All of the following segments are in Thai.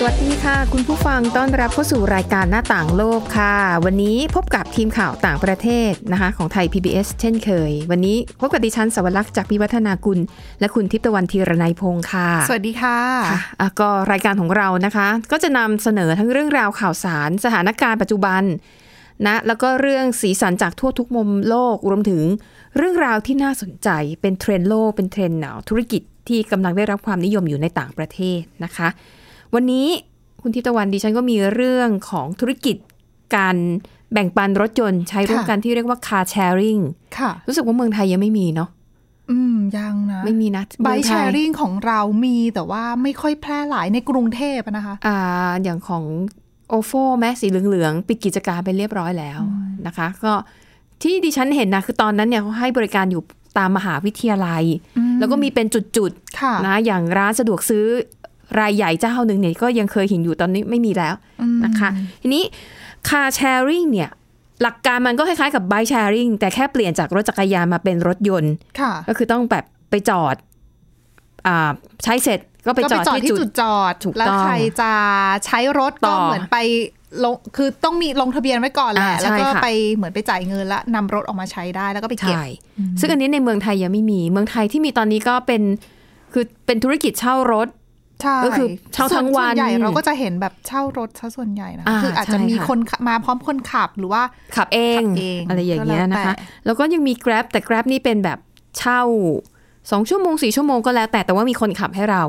สวัสดีค่ะ คุณผู้ฟังต้อนรับเข้าสู่รายการหน้าต่างโลกค่ะ วันนี้พบกับทีมข่าวต่างประเทศนะคะของไทย PBS เช่นเคย วันนี้พบกับดิฉันสวรักษ์จากพิวัฒนากุล และคุณทิพย์ตะวันธีรนัยพงค์ค่ะ สวัสดีค่ะค่ะอะก็รายการของเรานะคะ ก็จะนำเสนอทั้งเรื่องราวข่าวสารสถานการณ์ปัจจุบันนะแล้วก็เรื่องสีสันจากทั่วทุกมุมโลกรวมถึงเรื่องราวที่น่าสนใจเป็นเทรนด์โลกเป็นเทรนด์ธุรกิจที่กำลังได้รับความนิยมอยู่ในต่างประเทศนะคะ วันนี้คุณทิพย์ตะวันดิฉันก็มีเรื่องของธุรกิจการแบ่งปันรถยนต์ใช้ร่วมกันที่เรียกว่า car sharing ค่ะ รู้สึกว่าเมืองไทยยังไม่มีเนาะอืม ยังนะ ไม่มีนะไบเมืองแชไทยร์ริงของเรามีแต่ว่าไม่ค่อยแพร่หลายในกรุงเทพอะนะคะ อ่า อย่างของโอโฟแมสีเหลืองๆปิดกิจการไปเรียบร้อยแล้วนะคะ ก็ที่ดิฉันเห็นนะคือตอนนั้นเนี่ยเขาให้บริการอยู่ตามมหาวิทยาลัย แล้วก็มีเป็นจุดค่ะๆนะอย่างร้านสะดวกซื้อ รายใหญ่เจ้าหนึ่งเนี่ยก็ยังเคยเห็นอยู่ตอนนี้ไม่มีแล้วนะคะ ทีนี้ car sharing เนี่ยหลักการมันก็คล้ายๆกับ bike sharing แต่แค่เปลี่ยนจากรถจักรยานมาเป็นรถยนต์ค่ะก็คือต้องแบบไปจอดอ่าใช้เสร็จก็ไปก็จไปอดจอดที่ที่จุดจุดจอดถูกแล้วต้องใครจะใช้รถต่ก็อเหมือนไปลงคือต้องมีลงทะเบียนไว้ก่อนแหละอ่าแล้วก็ใช่ค่ะไปเหมือนไปจ่ายเงินแล้วนำรถออกมาใช้ได้แล้วก็ไปเก็บใช่ซึ่งอันนี้ในเมืองไทยยังไม่มี เมืองไทยที่มีตอนนี้ก็เป็นคือเป็นธุรกิจเช่ารถ ใช่ก็คือเช่าทั้งวันส่ใหญ่เราก็จะเห็นแบบเช่ารถซะส่วนใหญ่นะอ่าคืออาจจะใช่มีค่ะคนขับมาพร้อมคนขับหรือว่าขับเองขับเองอะไรอย่างเงี้ยก็แล้วนะคะแต่แล้วก็ยังมี Grab แต่ Grab นี่เป็นแบบเช่าสองชั่วโมงสี่ชั่วโมงก็แล้ว แต่แต่ว่ามีคนขับให้เรา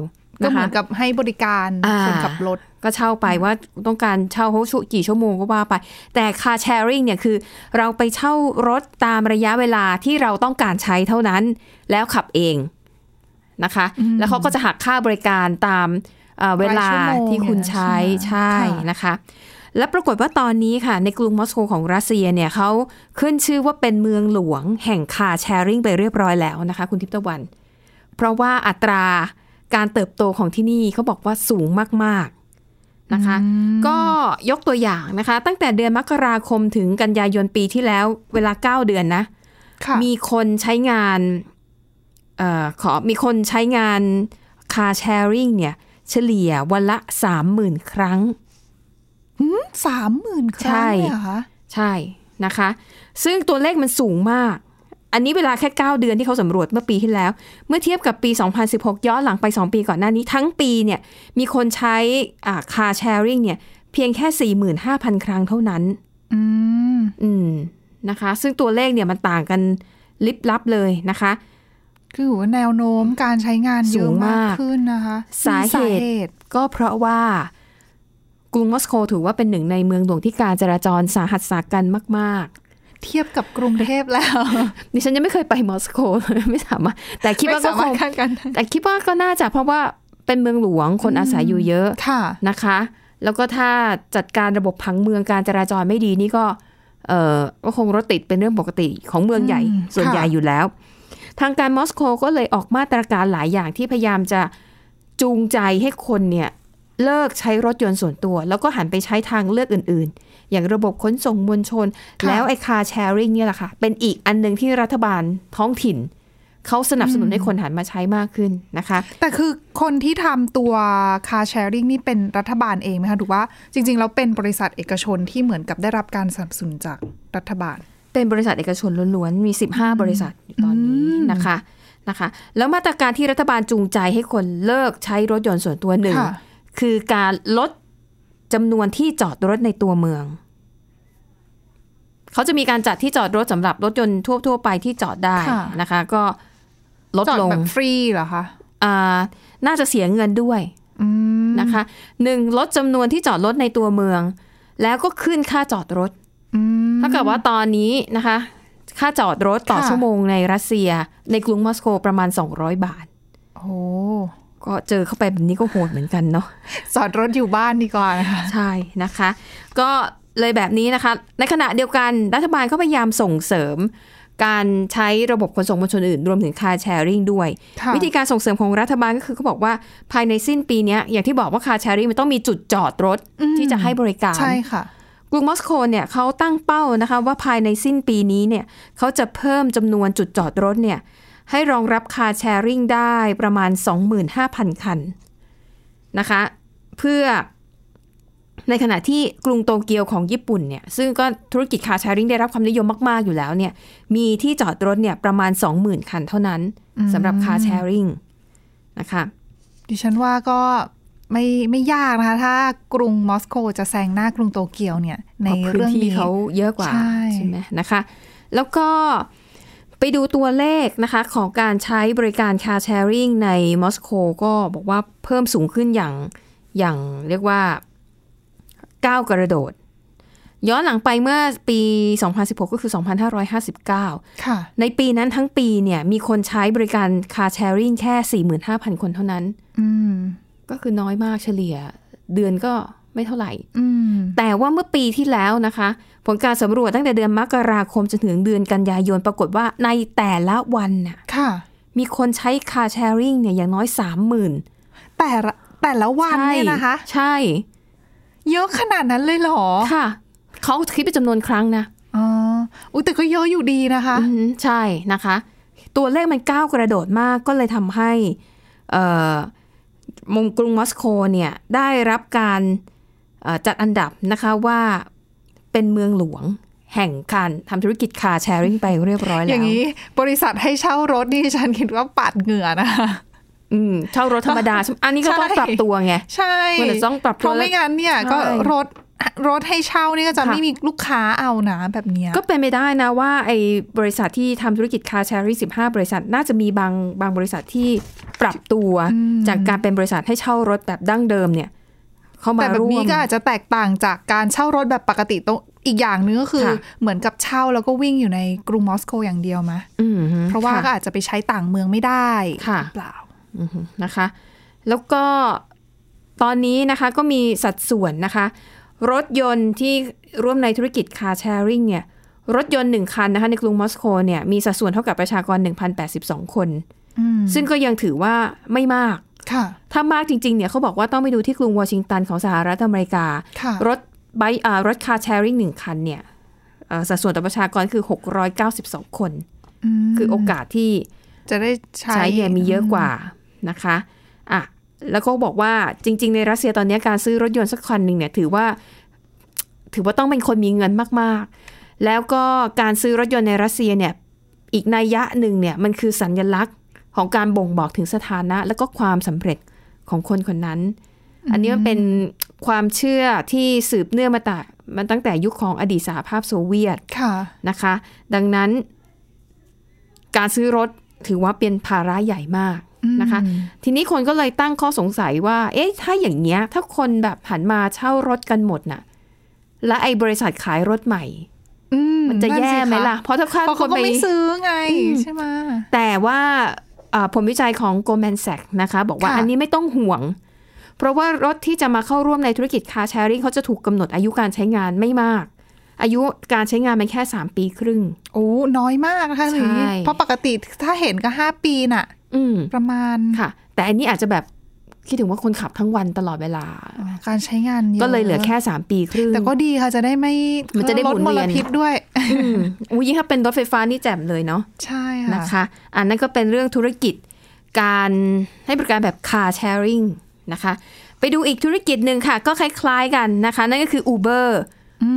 ก็นะเหมืคะอนกับให้บริการอ่าคนขับรถก็เช่าไปว่าต้องการเช่าเขากี่ชั่วโมงก็ว่าไป แต่ car sharing เนี่ยคือ เราไปเช่ารถตามระยะเวลาที่เราต้องการใช้เท่านั้น แล้วขับเอง นะคะ แล้วเขาก็จะหักค่าบริการตามเอ่อเวลารายชั่วโมงที่คุณอย่างนั้นใช้ใช่ใช่ไหมค่ะนะคะ และปรากฏว่าตอนนี้ค่ะ ในกรุงมอสโกของรัสเซียเนี่ยเขาขึ้นชื่อว่าเป็นเมืองหลวงแห่ง car sharing ไปเรียบร้อยแล้วนะคะ คุณทิพย์ตะวัน เพราะว่าอัตราการเติบโตของที่นี่เขาบอกว่าสูงมากๆนะคะ ก็ยกตัวอย่างนะคะ ตั้งแต่เดือนมกราคมถึงกันยายนปีที่แล้วเวลา 9 เดือนนะค่ะมีคนใช้งานเออขอมีคนใช้งาน car sharing เนี่ย เฉลี่ยวันละ30,000ครั้งสามหมื่นครั้งใช่เลยเหรอคะใช่นะคะ ซึ่งตัวเลขมันสูงมาก อันนี้เวลาแค่ 9 เดือนที่เขาสำรวจเมื่อปีที่แล้ว เมื่อเทียบกับปี 2016 ย้อนหลังไป 2 ปีก่อนหน้านี้ ทั้งปีเนี่ยมีคนใช้อ่า car sharing เนี่ย เพียงแค่ 45,000 ครั้งเท่านั้น อืมอืมนะคะ ซึ่งตัวเลขเนี่ยมันต่างกันลิบลับเลยนะคะ คือว่าแนวโน้มการใช้งานเยอะสูงมามากกขึ้นนะคะ สาเหตุมีตุก็เพราะว่ากรุงมอสโกถือว่าเป็นหนึ่งในเมืองหลวงที่การจราจรสาหัสสากันมากเทียบกับกรุงเทพแล้วๆดิฉันยังไม่เคยไปมอสโกไม่สามารถแต่คิดว่าไม่ก็สาคมารถงคาดกันแต่คิดว่าก็น่าจะเพราะว่าเป็นเมืองหลวงคนอาศัยอยู่เยอะค่ะนะคะ แล้วก็ถ้าจัดการระบบผังเมืองการจราจรไม่ดีนี่ก็เออก็คงรถติดเป็นเรื่องปกติของเมืองใหญ่อืมส่วนค่ะใหญ่อยู่แล้ว ทางการมอสโกก็เลยออกมาตรการหลายอย่างที่พยายามจะจูงใจให้คนเนี่ยเลิกใช้รถยนต์ส่วนตัว แล้วก็หันไปใช้ทางเลือกอื่น ๆ อย่างระบบขนส่งมวลชนค่ะแล้วไอ้คาแชร์ริงเนี่ยแหละค่ะ เป็นอีกอันหนึ่งที่รัฐบาลท้องถิ่น เขาสนับสนุนให้คนหันมาใช้มากขึ้นนะคะ แต่คือคนที่ทำตัว car sharing นี่เป็นรัฐบาลเองไหมคะถูกว่าจริง ๆ แล้วเป็นบริษัทเอกชนที่เหมือนกับได้รับการสนับสนุนจากรัฐบาล เป็นบริษัทเอกชนล้วนๆ มี 15 บริษัทอยู่ตอนนี้นะคะนะคะ แล้วมาตรการที่รัฐบาลจูงใจให้คนเลิกใช้รถยนต์ส่วนตัวหนึ่งค่ะคือการลดจำนวนที่จอดรถในตัวเมือง เขาจะมีการจัดที่จอดรถสำหรับรถยนต์ทั่ว ๆ ไปที่จอดได้ค่ะนะคะ ก็ลดจอดลงแบบฟรีเหรอคะอ่าน่าจะเสียเงินด้วยอืมนะคะหนึ่งลดจำนวนที่จอดรถในตัวเมือง แล้วก็ขึ้นค่าจอดรถอืม ถ้าเกิดว่าตอนนี้นะคะ ค่าจอดรถต่อค่ะชั่วโมงในรัสเซีย ในกรุงมอสโกประมาณ 200 บาท โอ้ก็เจอเข้าไปแบบนี้ก็โหดเหมือนกันเนาะจอดรถอยู่บ้านดีกว่านะคะใช่นะคะ ก็เลยแบบนี้นะคะ ในขณะเดียวกันรัฐบาลก็พยายามส่งเสริมการใช้ระบบขนส่งมวลชนอื่น รวมถึง car sharing ด้วยค่ะวิธีการส่งเสริมของรัฐบาลก็คือเขาบอกว่าภายในสิ้นปีเนี้ยอย่างที่บอกว่า car sharing มันต้องมีจุดจอดรถที่จะให้บริการใช่ค่ะ กรุงมอสโกเนี่ยเขาตั้งเป้านะคะว่าภายในสิ้นปีนี้เนี่ยเขาจะเพิ่มจำนวนจุดจอดรถเนี่ยให้รองรับคาร์แชร์ริงได้ประมาณ 25,000 คันนะคะ เพื่อในขณะที่กรุงโตเกียวของญี่ปุ่นเนี่ยซึ่งก็ธุรกิจคาร์แชร์ริงได้รับความนิยมมาก ๆ อยู่แล้วเนี่ยมีที่จอดรถเนี่ยประมาณ 20,000 คันเท่านั้นสำหรับคาร์แชร์ริงนะคะดิฉันว่าก็ ไม่ไม่ยากนะคะ ถ้ากรุงมอสโกจะแซงหน้ากรุงโตเกียวเนี่ย ในพาะพื้เรื่องที่นี้เขาเยอะกว่าใช่ไหมนะคะ แล้วก็ไปดูตัวเลขนะคะของการใช้บริการ car sharing ในมอสโกก็บอกว่าเพิ่มสูงขึ้นอย่างอย่างเรียกว่าก้าวกระโดด ย้อนหลังไปเมื่อปี 2016 ก็คือ 2559 ค่ะ ในปีนั้นทั้งปีเนี่ยมีคนใช้บริการ car sharing แค่ 45,000 คนเท่านั้นอืม ก็คือน้อยมากเฉลี่ย เดือนก็ไม่เท่าไหร่อืมแต่ว่าเมื่อปีที่แล้วนะคะ ผลการสำรวจตั้งแต่เดือนมกราคมจนถึงเดือนกันยายนปรากฏว่าในแต่ละวันน่ะค่ะมีคนใช้ car sharing เนี่ยอย่างน้อยสามหมื่นแต่ละแต่ละวันเนี่ยนะคะ ใช่ เยอะขนาดนั้นเลยเหรอ ค่ะ เขาคิดเป็นจำนวนครั้งนะ อ๋ออุ้ยแต่ก็เยอะอยู่ดีนะคะอืมใช่นะคะ ตัวเลขมันก้าวกระโดดมากก็เลยทำให้ เอ่อ มงกรุงมอสโกเนี่ยได้รับการเอ่อจัดอันดับนะคะว่าเป็นเมืองหลวงแห่งการทำธุรกิจ car sharing ไปเรียบร้อยแล้ว อย่างนี้บริษัทให้เช่ารถนี่ฉันคิดว่าปัดเหงื่อนะคะอืมเช่ารถธรรมดาใช่ไหมอันนี้ก็ต้องใช่ปรับตัวไง ใช่มันจะต้องปรับตัวเพราะไม่งั้นเนี่ยใช่ก็รถ รถให้เช่านี่ก็จะค่ะไม่มีลูกค้าเอานะแบบเนี้ยก็เป็นไปได้นะว่าไอ้บริษัทที่ทำธุรกิจ car sharing 15บริษัทน่าจะมีบางบางบริษัทที่ปรับตัวจากการเป็นบริษัทให้เช่ารถแบบดั้งเดิมเนี่ยเข้ามาแต่แบบร่วนี้มก็อาจจะแตกต่างจากการเช่ารถแบบปกติตรงอีกอย่างนึงก็คือค่ะเหมือนกับเช่าแล้วก็วิ่งอยู่ในกรุงมอสโกอย่างเดียวมะอืมฮึเพราะว่าค่ก็อาจจะไปใช้ต่างเมืองไม่ได้ค่ะหรือเปล่าอือฮึนะคะ แล้วก็ตอนนี้นะคะก็มีสัดส่วนนะคะ รถยนต์ที่ร่วมในธุรกิจ car sharing เนี่ยรถยนต์หนึ่งคันนะคะในกรุงมอสโกเนี่ยมีสัดส่วนเท่ากับประชากร 1,082 คนอืมซึ่งก็ยังถือว่าไม่มากค่ะถ้ามากจริงๆเนี่ยเขาบอกว่าต้องไปดูที่กรุงวอชิงตันของสหรัฐอเมริกาค่ะรถไบค์อ่ารถคาร์แชร์ริงหนึ่งคันเนี่ยเอ่อสัดส่วนต่อประชากรคือ 692 คนมคือโอกาสที่จะได้ใช้ใช้เนี่ยมีเยอะกว่านะคะอะ แล้วก็บอกว่าจริง ๆ ในรัสเซียตอนนี้การซื้อรถยนต์สักคันหนึ่งเนี่ยถือว่าถือว่าต้องเป็นคนมีเงินมากๆ แล้วก็การซื้อรถยนต์ในรัสเซียเนี่ยอีกนัยยะหนึ่งเนี่ยมันคือสัญลักษณ์ของการบ่งบอกถึงสถานะ และก็ความสำเร็จของคนคนนั้น อันนี้มันเป็นความเชื่อที่สืบเนื่องมาแต่มันตั้งแต่ยุคของอดีตสหภาพโซเวียตค่ะนะคะ ดังนั้น การซื้อรถถือว่าเป็นภาระใหญ่มาก นะคะ ทีนี้คนก็เลยตั้งข้อสงสัยว่า เอ๊ะ ถ้าอย่างเงี้ย ถ้าคนแบบหันมาเช่ารถกันหมดน่ะ และไอ้บริษัทขายรถใหม่อืมันจะนั่นแย่สิคไหมล่ะ เพราะถ้าค่าเพราะคเขานก็ไปไม่ซื้อไงใช่ไหมแต่ว่าอ่าผลวิจัยของ Goldman Sachs นะคะ บอกว่าค่ะอันนี้ไม่ต้องห่วง เพราะว่ารถที่จะมาเข้าร่วมในธุรกิจ car sharing เขาจะถูกกำหนดอายุการใช้งานไม่มาก อายุการใช้งานมันแค่ 3 ปีครึ่ง โอ้น้อยมากนะคะใช่หรือเพราะปกติถ้าเห็นก็ห้าปีน่ะอืมประมาณค่ะ แต่อันนี้อาจจะแบบคิดถึงว่าคนขับทั้งวันตลอดเวลาอ๋อการใช้งานเยอะก็เลยเหลือแค่ 3 ปีครึ่ง แต่ก็ดีค่ะจะได้ไม่มันจะได้ลดหมุนมเวีลยนพิษด้วยอืมอุ้ยยิ่งถ้าเป็นรถไฟฟ้านี่แจ่มเลยเนาะใช่ค่ะนะคะ อันนั้นก็เป็นเรื่องธุรกิจการให้บริการแบบ car sharing นะคะ ไปดูอีกธุรกิจหนึ่งค่ะ ก็คล้ายๆกันนะคะ นั่นก็คือ Uber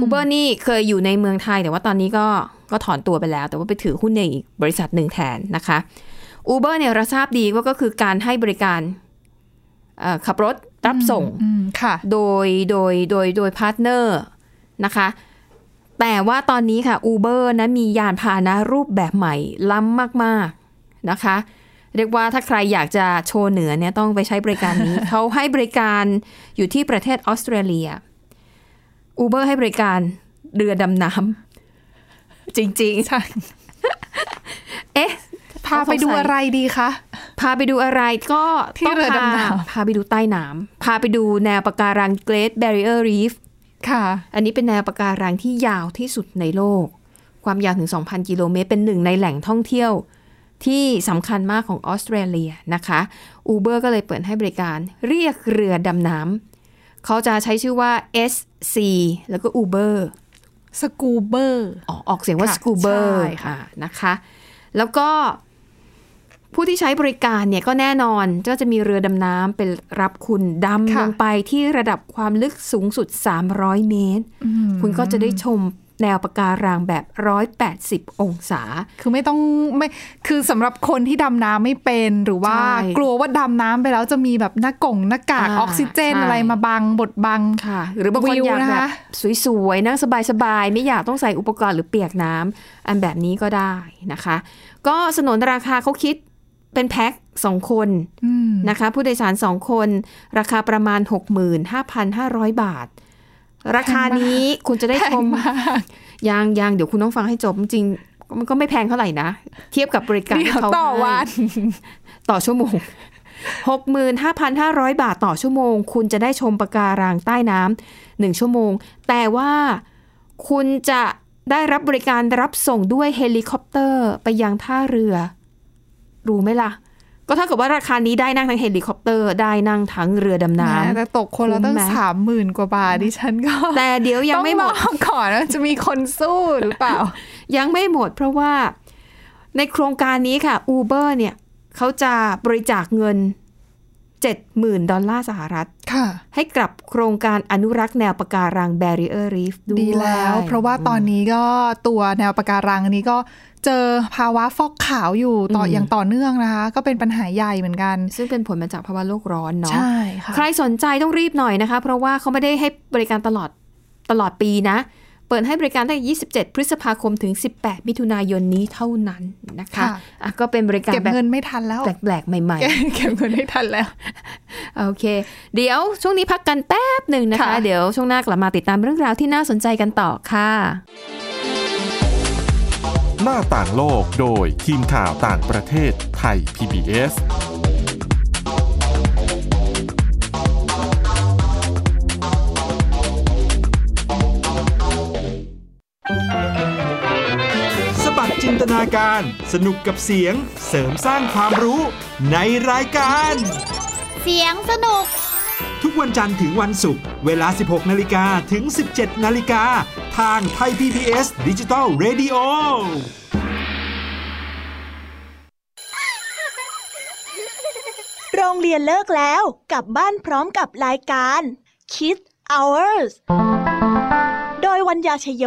Uber นี่เคยอยู่ในเมืองไทย แต่ว่าตอนนี้ก็ก็ถอนตัวไปแล้ว แต่ว่าไปถือหุ้นในอีกบริษัทหนึ่งแทนนะคะ Uber เนี่ยเราทราบดีว่าก็คือการให้บริการเอ่อขับรถรับส่งอืมค่ะโดยโดยโดยโดย partner นะคะ แต่ว่าตอนนี้ค่ะ Uber นะมียานพาหนะรูปแบบใหม่ล้ำมาก ๆนะคะ เรียกว่าถ้าใครอยากจะโชว์เหนือเนี่ยต้องไปใช้บริการนี้ เขาให้บริการอยู่ที่ประเทศออสเตรเลีย Uber ให้บริการเรือดำน้ำจริงใช่ๆเอ๊ะพาไปดูอะไรดีคะ พาไปดูอะไรก็ที่ต้องเรือพาดำน้ำพาไปดูใต้น้ำพาไปดูแนวปะการัง Great Barrier Reef ค่ะ อันนี้เป็นแนวปะการังที่ยาวที่สุดในโลก ความยาวถึง 2,000 กิโลเมตร เป็นหนึ่งในแหล่งท่องเที่ยวที่สำคัญมากของออสเตรเลียนะคะ Uber ก็เลยเปิดให้บริการเรียกเรือดำน้ำ เขาจะใช้ชื่อว่า SC แล้วก็ Uber สกูเบอร์ออกออกเสียงว่าค่ะ scuba ใช่ค่ะอ่านะคะ แล้วก็ผู้ที่ใช้บริการเนี่ยก็แน่นอนก็จะมีเรือดำน้ำเป็นรับคุณดำลงไปที่ระดับความลึกสูงสุด 300 เมตร คุณก็จะได้ชม แนวปะการังแบบ 180 องศา คือไม่ต้องไม่คือสำหรับคนที่ดำน้ำไม่เป็นหรือว่าใช่กลัวว่าดำน้ำไปแล้วจะมีแบบหน้ากงหน้ากากอ่าออกซิเจนใช่อะไรมาบังบดบังค่ะ หรือบางคนวิวอยากนะคะแบบสวยๆนั่งสบายๆ ไม่อยากต้องใส่อุปกรณ์หรือเปียกน้ำอันแบบนี้ก็ได้นะคะ ก็สนนราคาเขาคิดเป็นแพ็คสองคนอืมนะคะ ผู้โดยสารสองคน ราคาประมาณ 65,500 บาท ราคานี้คุณจะได้ชมยังยังเดี๋ยวคุณต้องฟังให้จบจริงๆมันก็ไม่แพงเท่าไหร่นะ เทียบกับบริการเดี๋ที่ยวเขาต่อให้วันต่อชั่วโมง65,500บาทต่อชั่วโมง คุณจะได้ชมปะการังใต้น้ำหนึ่งชั่วโมง แต่ว่าคุณจะได้รับบริการรับส่งด้วยเฮลิคอปเตอร์ไปยังท่าเรือ รู้ไหมล่ะ ก็เท่ากับว่าราคานี้ได้นั่งทั้งเฮลิคอปเตอร์ได้นั่งทั้งเรือดำน้แหมแต่ตกคนละตั้งคุ้มไหมสามหมื่นกว่าบาทดิฉันก็ำแต่เดี๋ยวยังไม่หมดต้องรอก่อนว่าจะมีคนสู้หรือเปล่า ยังไม่หมดเพราะว่าในโครงการนี้ค่ะ Uber เนี่ยเขาจะบริจาคเงิน70,000ดอลลาร์สหรัฐค่ะ ให้กับโครงการอนุรักษ์แนวปะการัง Barrier Reef ด้วยดีแล้ว เพราะว่าตอนนี้ก็ตัวแนวปะการังอันนี้ก็ เจอภาวะฟอกขาวอยู่ต่ออย่างต่อเนื่องนะคะ ก็เป็นปัญหาใหญ่เหมือนกัน ซึ่งเป็นผลมาจากภาวะโลกร้อนเนาะใช่ค่ะใครสนใจต้องรีบหน่อยนะคะ เพราะว่าเขาไม่ได้ให้บริการตลอดตลอดปีนะ เปิดให้บริการตั้งแต่27 พฤษภาคมถึง 18 มิถุนายนนี้เท่านั้นนะคะค่ะอะก็เป็นบริการเก็บแบบเงินไม่ทันแล้ว แปลกๆ ใหม่ๆ เก็บเงินไม่ทันแล้ว โอเค เดี๋ยวช่วงนี้พักกันแป๊บหนึ่งนะคะค่ะเดี๋ยวช่วงหน้ากลับมาติดตามเรื่องราวที่น่าสนใจกันต่อค่ะ หน้าต่างโลกโดยทีมข่าวต่างประเทศไทย PBS สบัดจินตนาการ สนุกกับเสียง เสริมสร้างความรู้ในรายการ เสียงสนุก ทุกวันจันทร์ถึงวันศุกร์เวลา 16 นาฬิกาถึง 17 นาฬิกา ทางไทย PBS ดิจิตอล Radio โรงเรียนเลิกแล้วกลับบ้านพร้อมกับรายการ Kids Hours โดยวัญญาชยโย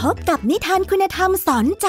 พบกับนิทานคุณธรรมสอนใจ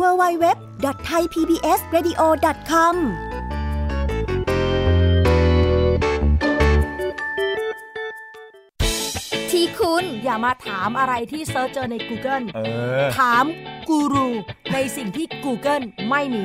www.thaipbsradio.com ทีคุณอย่ามาถามอะไรที่เซิร์ชเจอใน Google เออถามกูรูในสิ่งที่ Google ไม่มี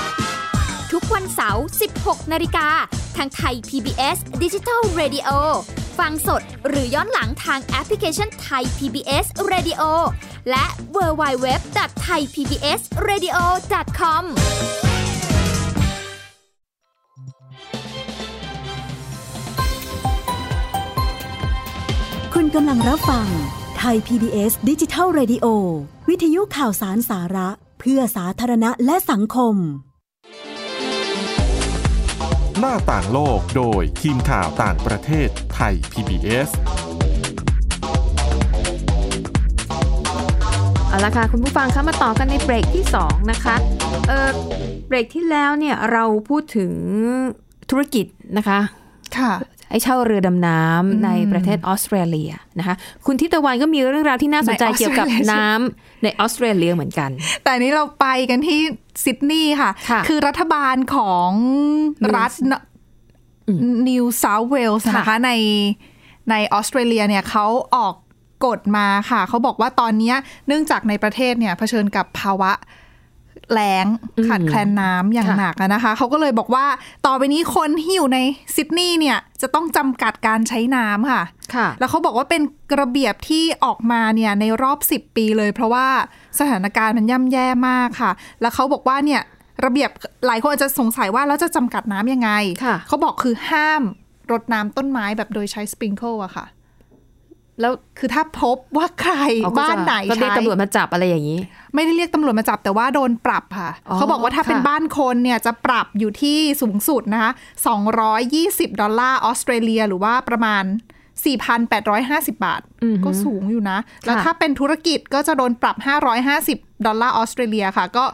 ทุกวันเสาร์ 16 นาฬิกา ทางไทย PBS Digital Radio ฟังสดหรือย้อนหลังทางแอปพลิเคชันไทย PBS Radio และ w w w t h a i PBS Radio com คุณกำลังรับฟังไทย PBS ดิจิทัล Radio วิทยุข่าวสารสาระ เพื่อสาธารณะและสังคม หน้าต่างโลกโดยทีมข่าวต่างประเทศไทย PBS ละค่ะ คุณผู้ฟังคะมาต่อกันในเบรกที่ 2 นะคะ เออเบรกที่แล้วเนี่ยเราพูดถึงธุรกิจนะคะ ค่ะให้เช่าเรือดำน้ำในประเทศออสเตรเลียนะคะคุณทิตวันก็มีเรื่องราวที่น่าสนใจในออสเตรเลียเกี่ยวกับน้ำในออสเตรเลียเหมือนกัน แต่อันนี้เราไปกันที่ซิดนีย์ค่ะค่ะ คือรัฐบาลของรัฐนิวเซาท์เวลส์นะคะในในออสเตรเลียเนี่ยเขาออกกฎมาค่ะ เขาบอกว่าตอนเนี้ยเนื่องจากในประเทศเนี่ยเผชิญกับภาวะ แล้งอืมขาดแคลนน้ำอย่างค่ะหนักอะนะคะ เขาก็เลยบอกว่าต่อไปนี้คนที่อยู่ในซิดนีย์เนี่ยจะต้องจำกัดการใช้น้ำค่ะค่ะ แล้วเขาบอกว่าเป็นระเบียบที่ออกมาเนี่ยในรอบ 10 ปีเลย เพราะว่าสถานการณ์มันย่ำแย่มากค่ะ แล้วเขาบอกว่าเนี่ยระเบียบหลายคนอาจจะสงสัยว่าแล้วจะจำกัดน้ำยังไงค่ะเขาบอกคือห้ามรดน้ำต้นไม้แบบโดยใช้สปริงเกิลอะค่ะ แล้วคือถ้าพบว่าใครเอาก็จะบ้านไหนก็เรียกใช้ตำรวจมาจับอะไรอย่างนี้ ไม่ได้เรียกตำรวจมาจับแต่ว่าโดนปรับค่ะอ๋อเขาบอกว่าถ้าค่ะเป็นบ้านคนเนี่ยจะปรับอยู่ที่สูงสุดนะคะ220 ดอลลาร์ออสเตรเลียหรือว่าประมาณ 4,850 บาทอือหือก็สูงอยู่นะ แล้วค่ะถ้าเป็นธุรกิจก็จะโดนปรับ 550 ดอลลาร์ออสเตรเลียค่ะ ก็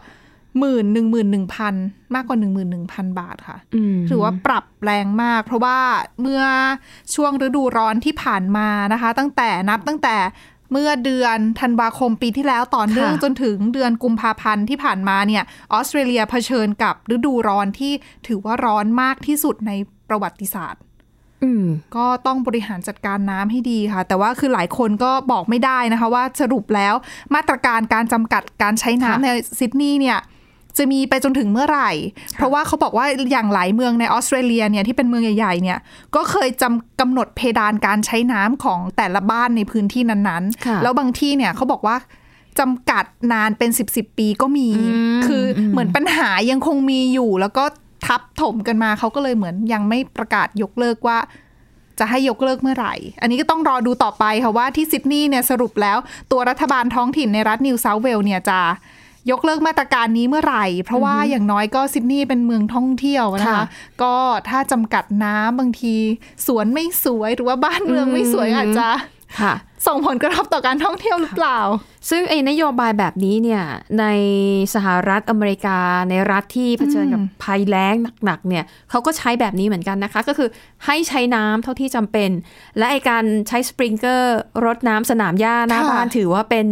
หมื่นหนึ่งหมื่นหนึ่งพันมากกว่าหนึ่งหมื่นหนึ่งพันบาทค่ะอืมถือว่าปรับแรงมาก เพราะว่าเมื่อช่วงฤดูร้อนที่ผ่านมานะคะ ตั้งแต่นับตั้งแต่เมื่อเดือนธันวาคมปีที่แล้วต่อเนื่องค่ะจนถึงเดือนกุมภาพันธ์ที่ผ่านมาเนี่ยออสเตรเลียเผชิญกับฤดูร้อนที่ถือว่าร้อนมากที่สุดในประวัติศาสตร์อืมก็ต้องบริหารจัดการน้ำให้ดีค่ะ แต่ว่าคือหลายคนก็บอกไม่ได้นะคะ ว่าสรุปแล้วมาตรการการจำกัดการใช้น้ำค่ะในซิดนีย์เนี่ย จะมีไปจนถึงเมื่อไหร่ เพราะว่าเขาบอกว่าอย่างหลายเมืองในออสเตรเลียเนี่ยที่เป็นเมืองใหญ่ๆเนี่ยก็เคยจำกำหนดเพดานการใช้น้ำของแต่ละบ้านในพื้นที่นั้นค่ะๆแล้วบางที่เนี่ยเขาบอกว่าจำกัดนานเป็น10บสปีก็มีอืมคืออมเหมือนปัญหายังคงมีอยู่ แล้วก็ทับถมกันมาเขาก็เลยเหมือนยังไม่ประกาศยกเลิกว่าจะให้ยกเลิกเมื่อไหร่ อันนี้ก็ต้องรอดูต่อไปค่ะว่าที่ซิดนีย์เนี่ยสรุปแล้วตัวรัฐบาลท้องถิ่นในรัฐนิวเซาท์เวลเนี่ยจะ ยกเลิกมาตรการนี้เมื่อไหร่ เพราะว่าอย่างน้อยก็ซิดนีย์เป็นเมืองท่องเที่ยวนะคะค่ะก็ถ้าจำกัดน้ำบางที สวนไม่สวยหรือว่าบ้านเมืองไม่สวยอืมอาจจะค่ะส่งผลกระทบต่อการท่องเที่ยวหรือเปล่า ซึ่งไอ้นโยบายแบบนี้เนี่ยในสหรัฐอเมริกาในรัฐที่เผชิญกับอืมภัยแล้งหนักๆเนี่ยเขาก็ใช้แบบนี้เหมือนกันนะคะ ก็คือให้ใช้น้ำเท่าที่จำเป็น และไอการใช้สปริงเกอร์รดน้ำสนามหญ้าหน้าค่ะบ้านถือว่าเป็น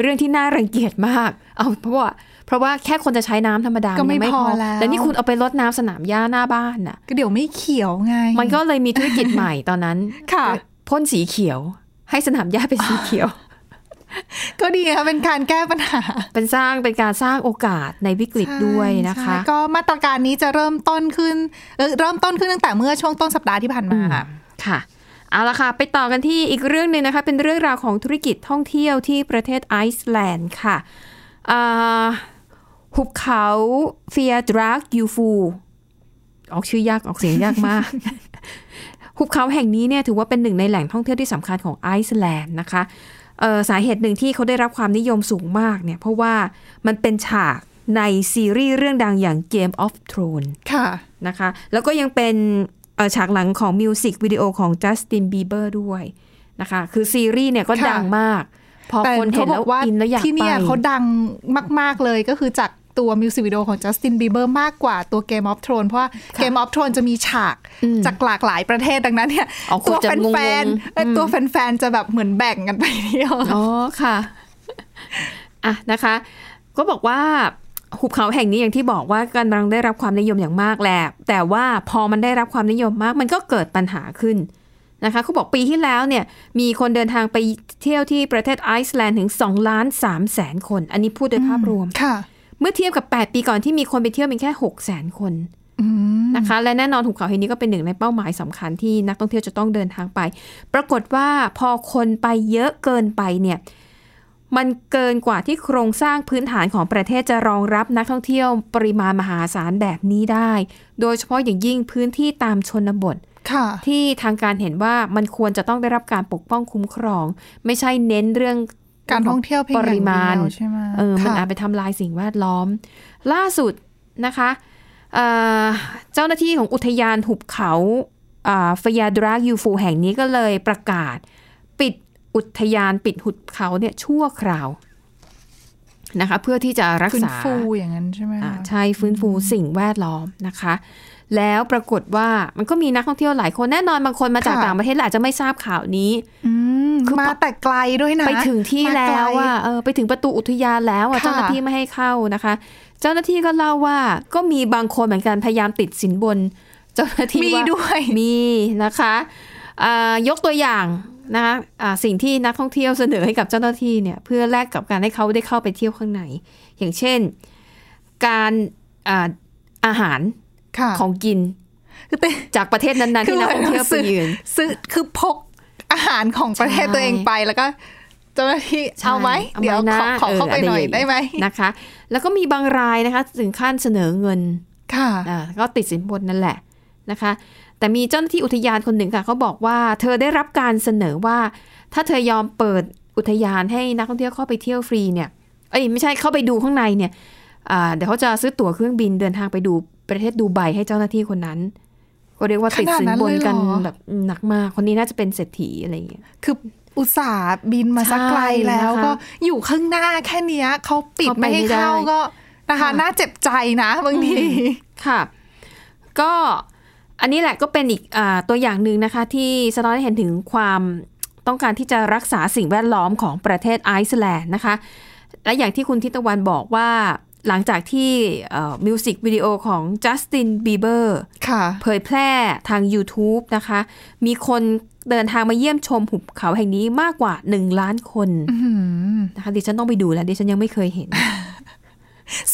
เรื่องที่น่ารังเกียจมาก เอาเพราะว่าเพราะว่าแค่คนจะใช้น้ำธรรมดาก็ไม่เนี่ยพอแล้วแต่นี่คุณเอาไปรดน้ำสนามหญ้าหน้าบ้านน่ะ ก็เดี๋ยวไม่เขียวไง มันก็เลยมีธุรกิจใหม่ตอนนั้น ค่ะพ่นสีเขียว ให้สนามหญ้าเป็นสีเขียว ก็ดีค่ะเป็นการแก้ปัญหา เป็นสร้างเป็นการสร้างโอกาสในวิกฤตด้วยนะคะใช่ก็มาตรการนี้จะเริ่มต้นขึ้นเอ่อเริ่มต้นขึ้นตั้งแต่เมื่อช่วงต้นสัปดาห์ที่ผ่านมาค่ะ เอาละค่ะ ไปต่อกันที่อีกเรื่องหนึ่งนะคะ เป็นเรื่องราวของธุรกิจท่องเที่ยวที่ประเทศไอซ์แลนด์ค่ะอ่าหุบเขาเฟียดรักยูฟู ออกชื่อยากออกเสียงยากมาก หุบเขาแห่งนี้เนี่ยถือว่าเป็นหนึ่งในแหล่งท่องเที่ยวที่สำคัญของไอซ์แลนด์นะคะเอ่อสาเหตุหนึ่งที่เขาได้รับความนิยมสูงมากเนี่ยเพราะว่ามันเป็นฉากในซีรีส์เรื่องดังอย่าง Game of Thrones ค่ะนะคะ แล้วก็ยังเป็นเอ่อ ฉากหลังของมิวสิกวิดีโอของจัสตินบีเบอร์ด้วยนะคะ คือซีรีส์เนี่ยก็ค่ะดังมาก พอแต่คนเห็เขานบแล้อวกว่าอินแล้วอยากที่ไปเนี่ยเขาดังมาก ๆเลยก็คือจากตัวมิวสิกวิดีโอของจัสตินบีเบอร์มากกว่าตัว Game of Thrones เพราะว่า Game of Thrones จะมีฉากอืมจากหลากหลายประเทศดังนั้นเนี่ยอ๋อคุณตัวจะงงๆแฟนๆเอ้ยอืมตัวแฟนๆจะแบบเหมือนแบ่งกันไปเที่ยวอ๋อค่ะอะนะคะ ก็บอกว่า หุบเขาแห่งนี้อย่างที่บอกว่ากำลังได้รับความนิยมอย่างมากแหละแต่ว่าพอมันได้รับความนิยมมาก มันก็เกิดปัญหาขึ้นนะคะเขาบอกปีที่แล้วเนี่ยมีคนเดินทางไปเที่ยวที่ประเทศไอซ์แลนด์ถึง2ล้าน3แสนคน อันนี้พูดโดยภาพรวมค่ะเมื่อเทียบกับ 8 ปีก่อนที่มีคนไปเที่ยวเพียงแค่6 0แสนคนอืมนะคะ และแน่นอนหุบเขาแห่งนี้ก็เป็นหนึ่งในเป้าหมายสำคัญที่นักท่องเที่ยวจะต้องเดินทางไป ปรากฏว่าพอคนไปเยอะเกินไปเนี่ย มันเกินกว่าที่โครงสร้างพื้นฐานของประเทศจะรองรับนักท่องเที่ยวปริมาณมหาศาลแบบนี้ได้ โดยเฉพาะอย่างยิ่งพื้นที่ตามชนบทค่ะที่ทางการเห็นว่ามันควรจะต้องได้รับการปกป้องคุ้มครอง ไม่ใช่เน้นเรื่องการท่องเที่ยวเพียงปอย่างริมาณเดียวใช่ไหมเออมันค่ะอาจไปทำลายสิ่งแวดล้อม ล่าสุดนะคะเอ่อเจ้าหน้าที่ของอุทยานหุบเขาฟยาดรากยูฟูแห่งนี้ก็เลยประกาศปิด อุทยานปิดหุบเขาเนี่ยชั่วคราวนะคะเพื่อที่จะรักฟื้นษาฟูอย่างนั้นใช่ไหมอ่าคะใช่ฟื้นฟูสิ่งแวดล้อมนะคะ แล้วปรากฏว่ามันก็มีนักท่องเที่ยวหลายคนแน่นอนบางคนมาจากค่ะต่างประเทศและอาจจะไม่ทราบข่าวนี้อืมคือมาแต่ไกลด้วยนะ ไปถึงที่มาแล้ไกวว่าเออไปถึงประตูอุทยานแล้วอะค่ะเจ้าหน้าที่ไม่ให้เข้านะคะ เจ้าหน้าที่ก็เล่าว่าก็มีบางคนเหมือนกันพยายามติดสินบน เจ้าหน้าที่มีว่าด้วยมีนะคะอ่ายกตัวอย่าง นะคะอ่าสิ่งที่นักท่องเที่ยวเสนอให้กับเจ้าหน้าที่เนี่ยเพื่อแลกกับการให้เขาได้เข้าไปเที่ยวข้างใน อย่างเช่น การอ่าอาหารค่ะของกินคือเป็นจากประเทศนั้นๆที่นักท่องเที่ยวไปยืนซื้อคือพกอาหารของประเทศใช่ตัวเองไปแล้วก็เจ้าหน้าที่ใช่เอาไหมเอาเดี๋ยวไหมขอนะขอเข้าไปเออหน่อยอะไรอย่างได้ไหมนะคะ แล้วก็มีบางรายนะคะ ถึงขั้นเสนอเงินค่ะอ่าก็ติดสินบนนั่นแหละนะคะ แต่มีเจ้าหน้าที่อุทยานคนหนึ่งค่ะเขาบอกว่าเธอได้รับการเสนอว่า ถ้าเธอยอมเปิดอุทยานให้นักท่องเที่ยวเข้าไปเที่ยวฟรีเนี่ยเอ้ยไม่ใช่เข้าไปดูข้างในเนี่ยอ่าเดี๋ยวเขาจะซื้อตั๋วเครื่องบินเดินทางไปดูประเทศดูไบให้เจ้าหน้าที่คนนั้น ก็เรียกว่าติดสินบนกันขนาดนั้นเลยเหรอแบบหนักมาก คนนี้น่าจะเป็นเศรษฐีอะไรอย่างเงี้ยคืออุตส่าห์บินมาสักไกลใช่แล้วนะคะก็อยู่ข้างหน้าแค่เนี้ยเขาปิดเข้าไปไม่ให้ไม่ได้เข้าก็นะคะค่ะน่าเจ็บใจนะบางทีค่ะ ก็ อันนี้แหละก็เป็นอีกอาตัวอย่างหนึ่งนะคะ ที่สะท้อนให้เห็นถึงความต้องการที่จะรักษาสิ่งแวดล้อมของประเทศไอซ์แลนด์นะคะ และอย่างที่คุณทิตวันบอกว่าหลังจากที่มิวสิกวิดีโอของจัสตินบีเบอร์ค่ะเผยแพร่ทาง YouTube นะคะ มีคนเดินทางมาเยี่ยมชมหุบเขาแห่งนี้มากกว่า 1 ล้านคนนะคะดิฉันต้องไปดูแล้ว ดิฉันยังไม่เคยเห็น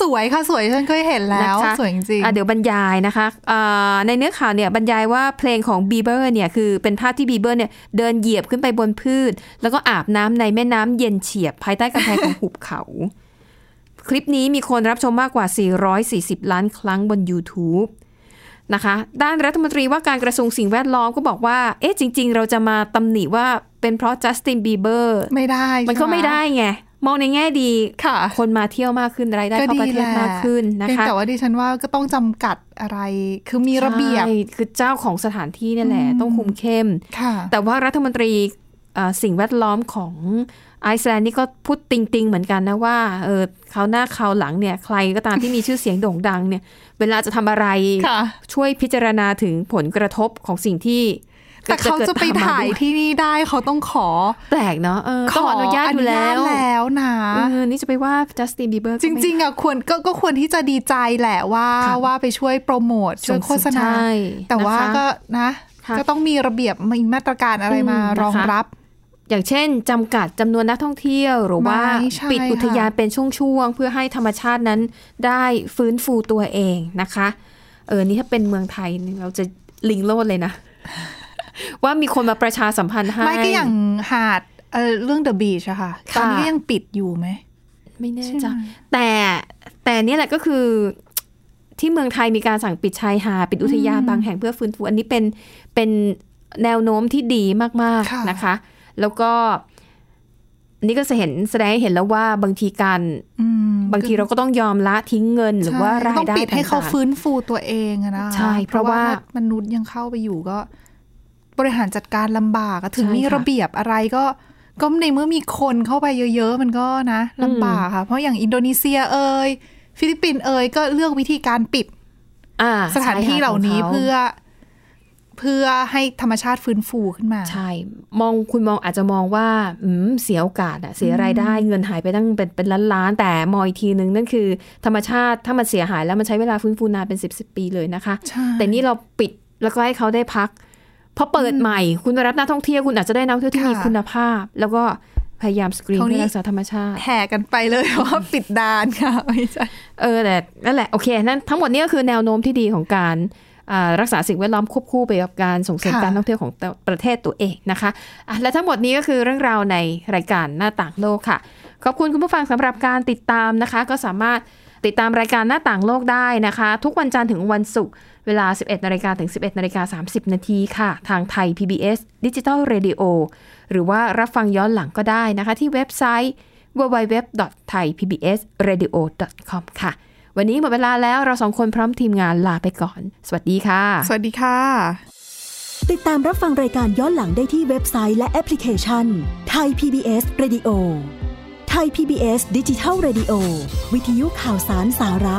สวยค่ะสวยฉันเคยเห็นแล้วนะคะสวยจริงอะเดี๋ยวบรรยายนะคะอ่าในเนื้อข่าวเนี่ยบรรยายว่าเพลงของบีเบอร์เนี่ยคือเป็นภาพที่บีเบอร์เนี่ยเดินเหยียบขึ้นไปบนพืช แล้วก็อาบน้ำในแม่น้ำเย็นเฉียบ ภายใต้กำแพงของหุบเขา คลิปนี้มีคนรับชมมากกว่า 440 ล้านครั้งบน YouTube นะคะด้านรัฐมนตรีว่าการกระทรวงสิ่งแวดล้อมก็บอกว่า เอ๊ะจริง ๆ เราจะมาตำหนิว่าเป็นเพราะจัสตินบีเบอร์ๆไม่ได้ มันก็ใช่หไม่ได้ไง มองในแง่ดีค่ะ คนมาเที่ยวมากขึ้นรายได้เข้าประเทศมากขึ้นนะเพียงคะแต่ว่าดิฉันว่าก็ต้องจำกัดอะไร คือมีระเบียบใช่คือเจ้าของสถานที่นี่แหละอืมต้องคุมเข้มค่ะแต่ว่ารัฐมนตรีเอ่อสิ่งแวดล้อมของไอซ์แลนด์นี่ก็พูดติงติงๆเหมือนกันนะว่าเออเขาวหน้าเขาวหลังเนี่ย ใครก็ตามที่มีชื่อเสียงโด่งดังเนี่ย เวลาจะทำอะไรค่ะช่วยพิจารณาถึงผลกระทบของสิ่งที่ แต่เขาจะไปกิดตมมถ่ายด้วยที่นี่ได้เขาต้องขอ แปลกเนาะเออต้องอนุญาตอยู่แล้วขออนุญาตแล้วนะเออนี่จะไปว่าจัสตินบีเบอร์จริง ๆอะควรก็ก็ควรที่จะดีใจแหละว่าค่ะว่าไปช่วยโปรโมทช่วยโฆษณาใช่แต่ว่านะคะก็นะค่ะก็ต้องมีระเบียบมีมาตรการอะไรมาอืมนะคะรองรับอย่างเช่นจำกัดจำนวนนักท่องเที่ยว หรือว่าไม่ใช่ปิดอุทยานค่ะเป็นช่วงๆ เพื่อให้ธรรมชาตินั้นได้ฟื้นฟูตัวเองนะคะ เออนี่ถ้าเป็นเมืองไทยนี่เราจะลิงโลดเลยนะ ว่ามีคนมาประชาสัมพันธ์ให้ไม่ก็อย่างหาดเออเรื่องเดอะบีชอะค่ะตอนนี้ค่ะก็ยังปิดอยู่ไหม ไม่แน่ใช่ใจไหมแต่แต่เนี่ยแหละก็คือที่เมืองไทยมีการสั่งปิดชายหาดปิดอุทยานบางแห่งเพื่อฟื้นฟูอันนี้เป็นเป็นแนวโน้มที่ดีมากค่ะๆนะคะ แล้วก็อันนี้ก็จะเห็นแสดงให้เห็นแล้วว่าบางทีการอืมบางทีเราก็ต้องยอมละทิ้งเงินหรือว่าใช่รายต้องได้ปิดให้เขาต่งๆฟื้นฟูตัวเองอะนะคะใช่เพราะว่าถ้มนุษย์ยังเข้าไปอยู่ก็ บริหารจัดการลำบากอะถึงใช่มีค่ะระเบียบอะไรก็ก็ในเมื่อมีคนเข้าไปเยอะ ๆ มันก็นะลำบากค่ะ เพราะอย่างอินโดนีเซียเอ่ยฟิลิปปินส์เอ่ยก็เลือกวิธีการปิดอ่าสถานที่ใช่ค่ะเหล่านี้ขงขเพื่อ เพื่อให้ธรรมชาติฟื้นฟูขึ้นมา ใช่ มองคุณมองอาจจะมองว่าอืมเสียโอกาสอะเสียรายได้เงินหายไปตั้งเป็นเป็นล้านล้านๆแต่มองอีกทีนึงนั่นคือ ธรรมชาติถ้ามันเสียหายแล้วมันใช้เวลาฟื้นฟูนานเป็นสิบสิบปีเลยนะคะใช่แต่นี่เราปิดแล้วก็ให้เขาได้พัก พอเปิดใหม่ คุณรับนักท่องเที่ยวคุณอาจจะได้นักท่องเที่ยวที่มีค่ะคุณภาพ แล้วก็พยายามสกรีนคราวนี้เพื่อรักษาธรรมชาติ แห่กันไปเลยว่าปิดด่านค่ะไม่ใช่เออแต่นั่นแหละโอเคนั่นทั้งหมดนี้ก็คือแนวโน้มที่ดีของการอ่ารักษาสิ่งแวดล้อมควบคู่ไปกับการส่งเสริมค่ะการท่องเที่ยวของประเทศตัวเองนะคะอะและทั้งหมดนี้ก็คือเรื่องราวในรายการหน้าต่างโลกค่ะ ขอบคุณคุณผู้ฟังสำหรับการติดตามนะคะ ก็สามารถติดตามรายการหน้าต่างโลกได้นะคะ ทุกวันจันทร์ถึงวันศุกร์ เวลา 11นาฬิกาถึง 11นาฬิกา30 นาทีค่ะ ทางไทย PBS Digital Radio หรือว่ารับฟังย้อนหลังก็ได้นะคะ ที่เว็บไซต์ www.thaipbsradio.com ค่ะ วันนี้หมดเวลาแล้วเราสองคนพร้อมทีมงานลาไปก่อน สวัสดีค่ะ สวัสดีค่ะ ติดตามรับฟังรายการย้อนหลังได้ที่เว็บไซต์และแอปพลิเคชันไทย PBS Radio ไทย PBS ดิจิทัล Radio วิทยุข่าวสารสาระ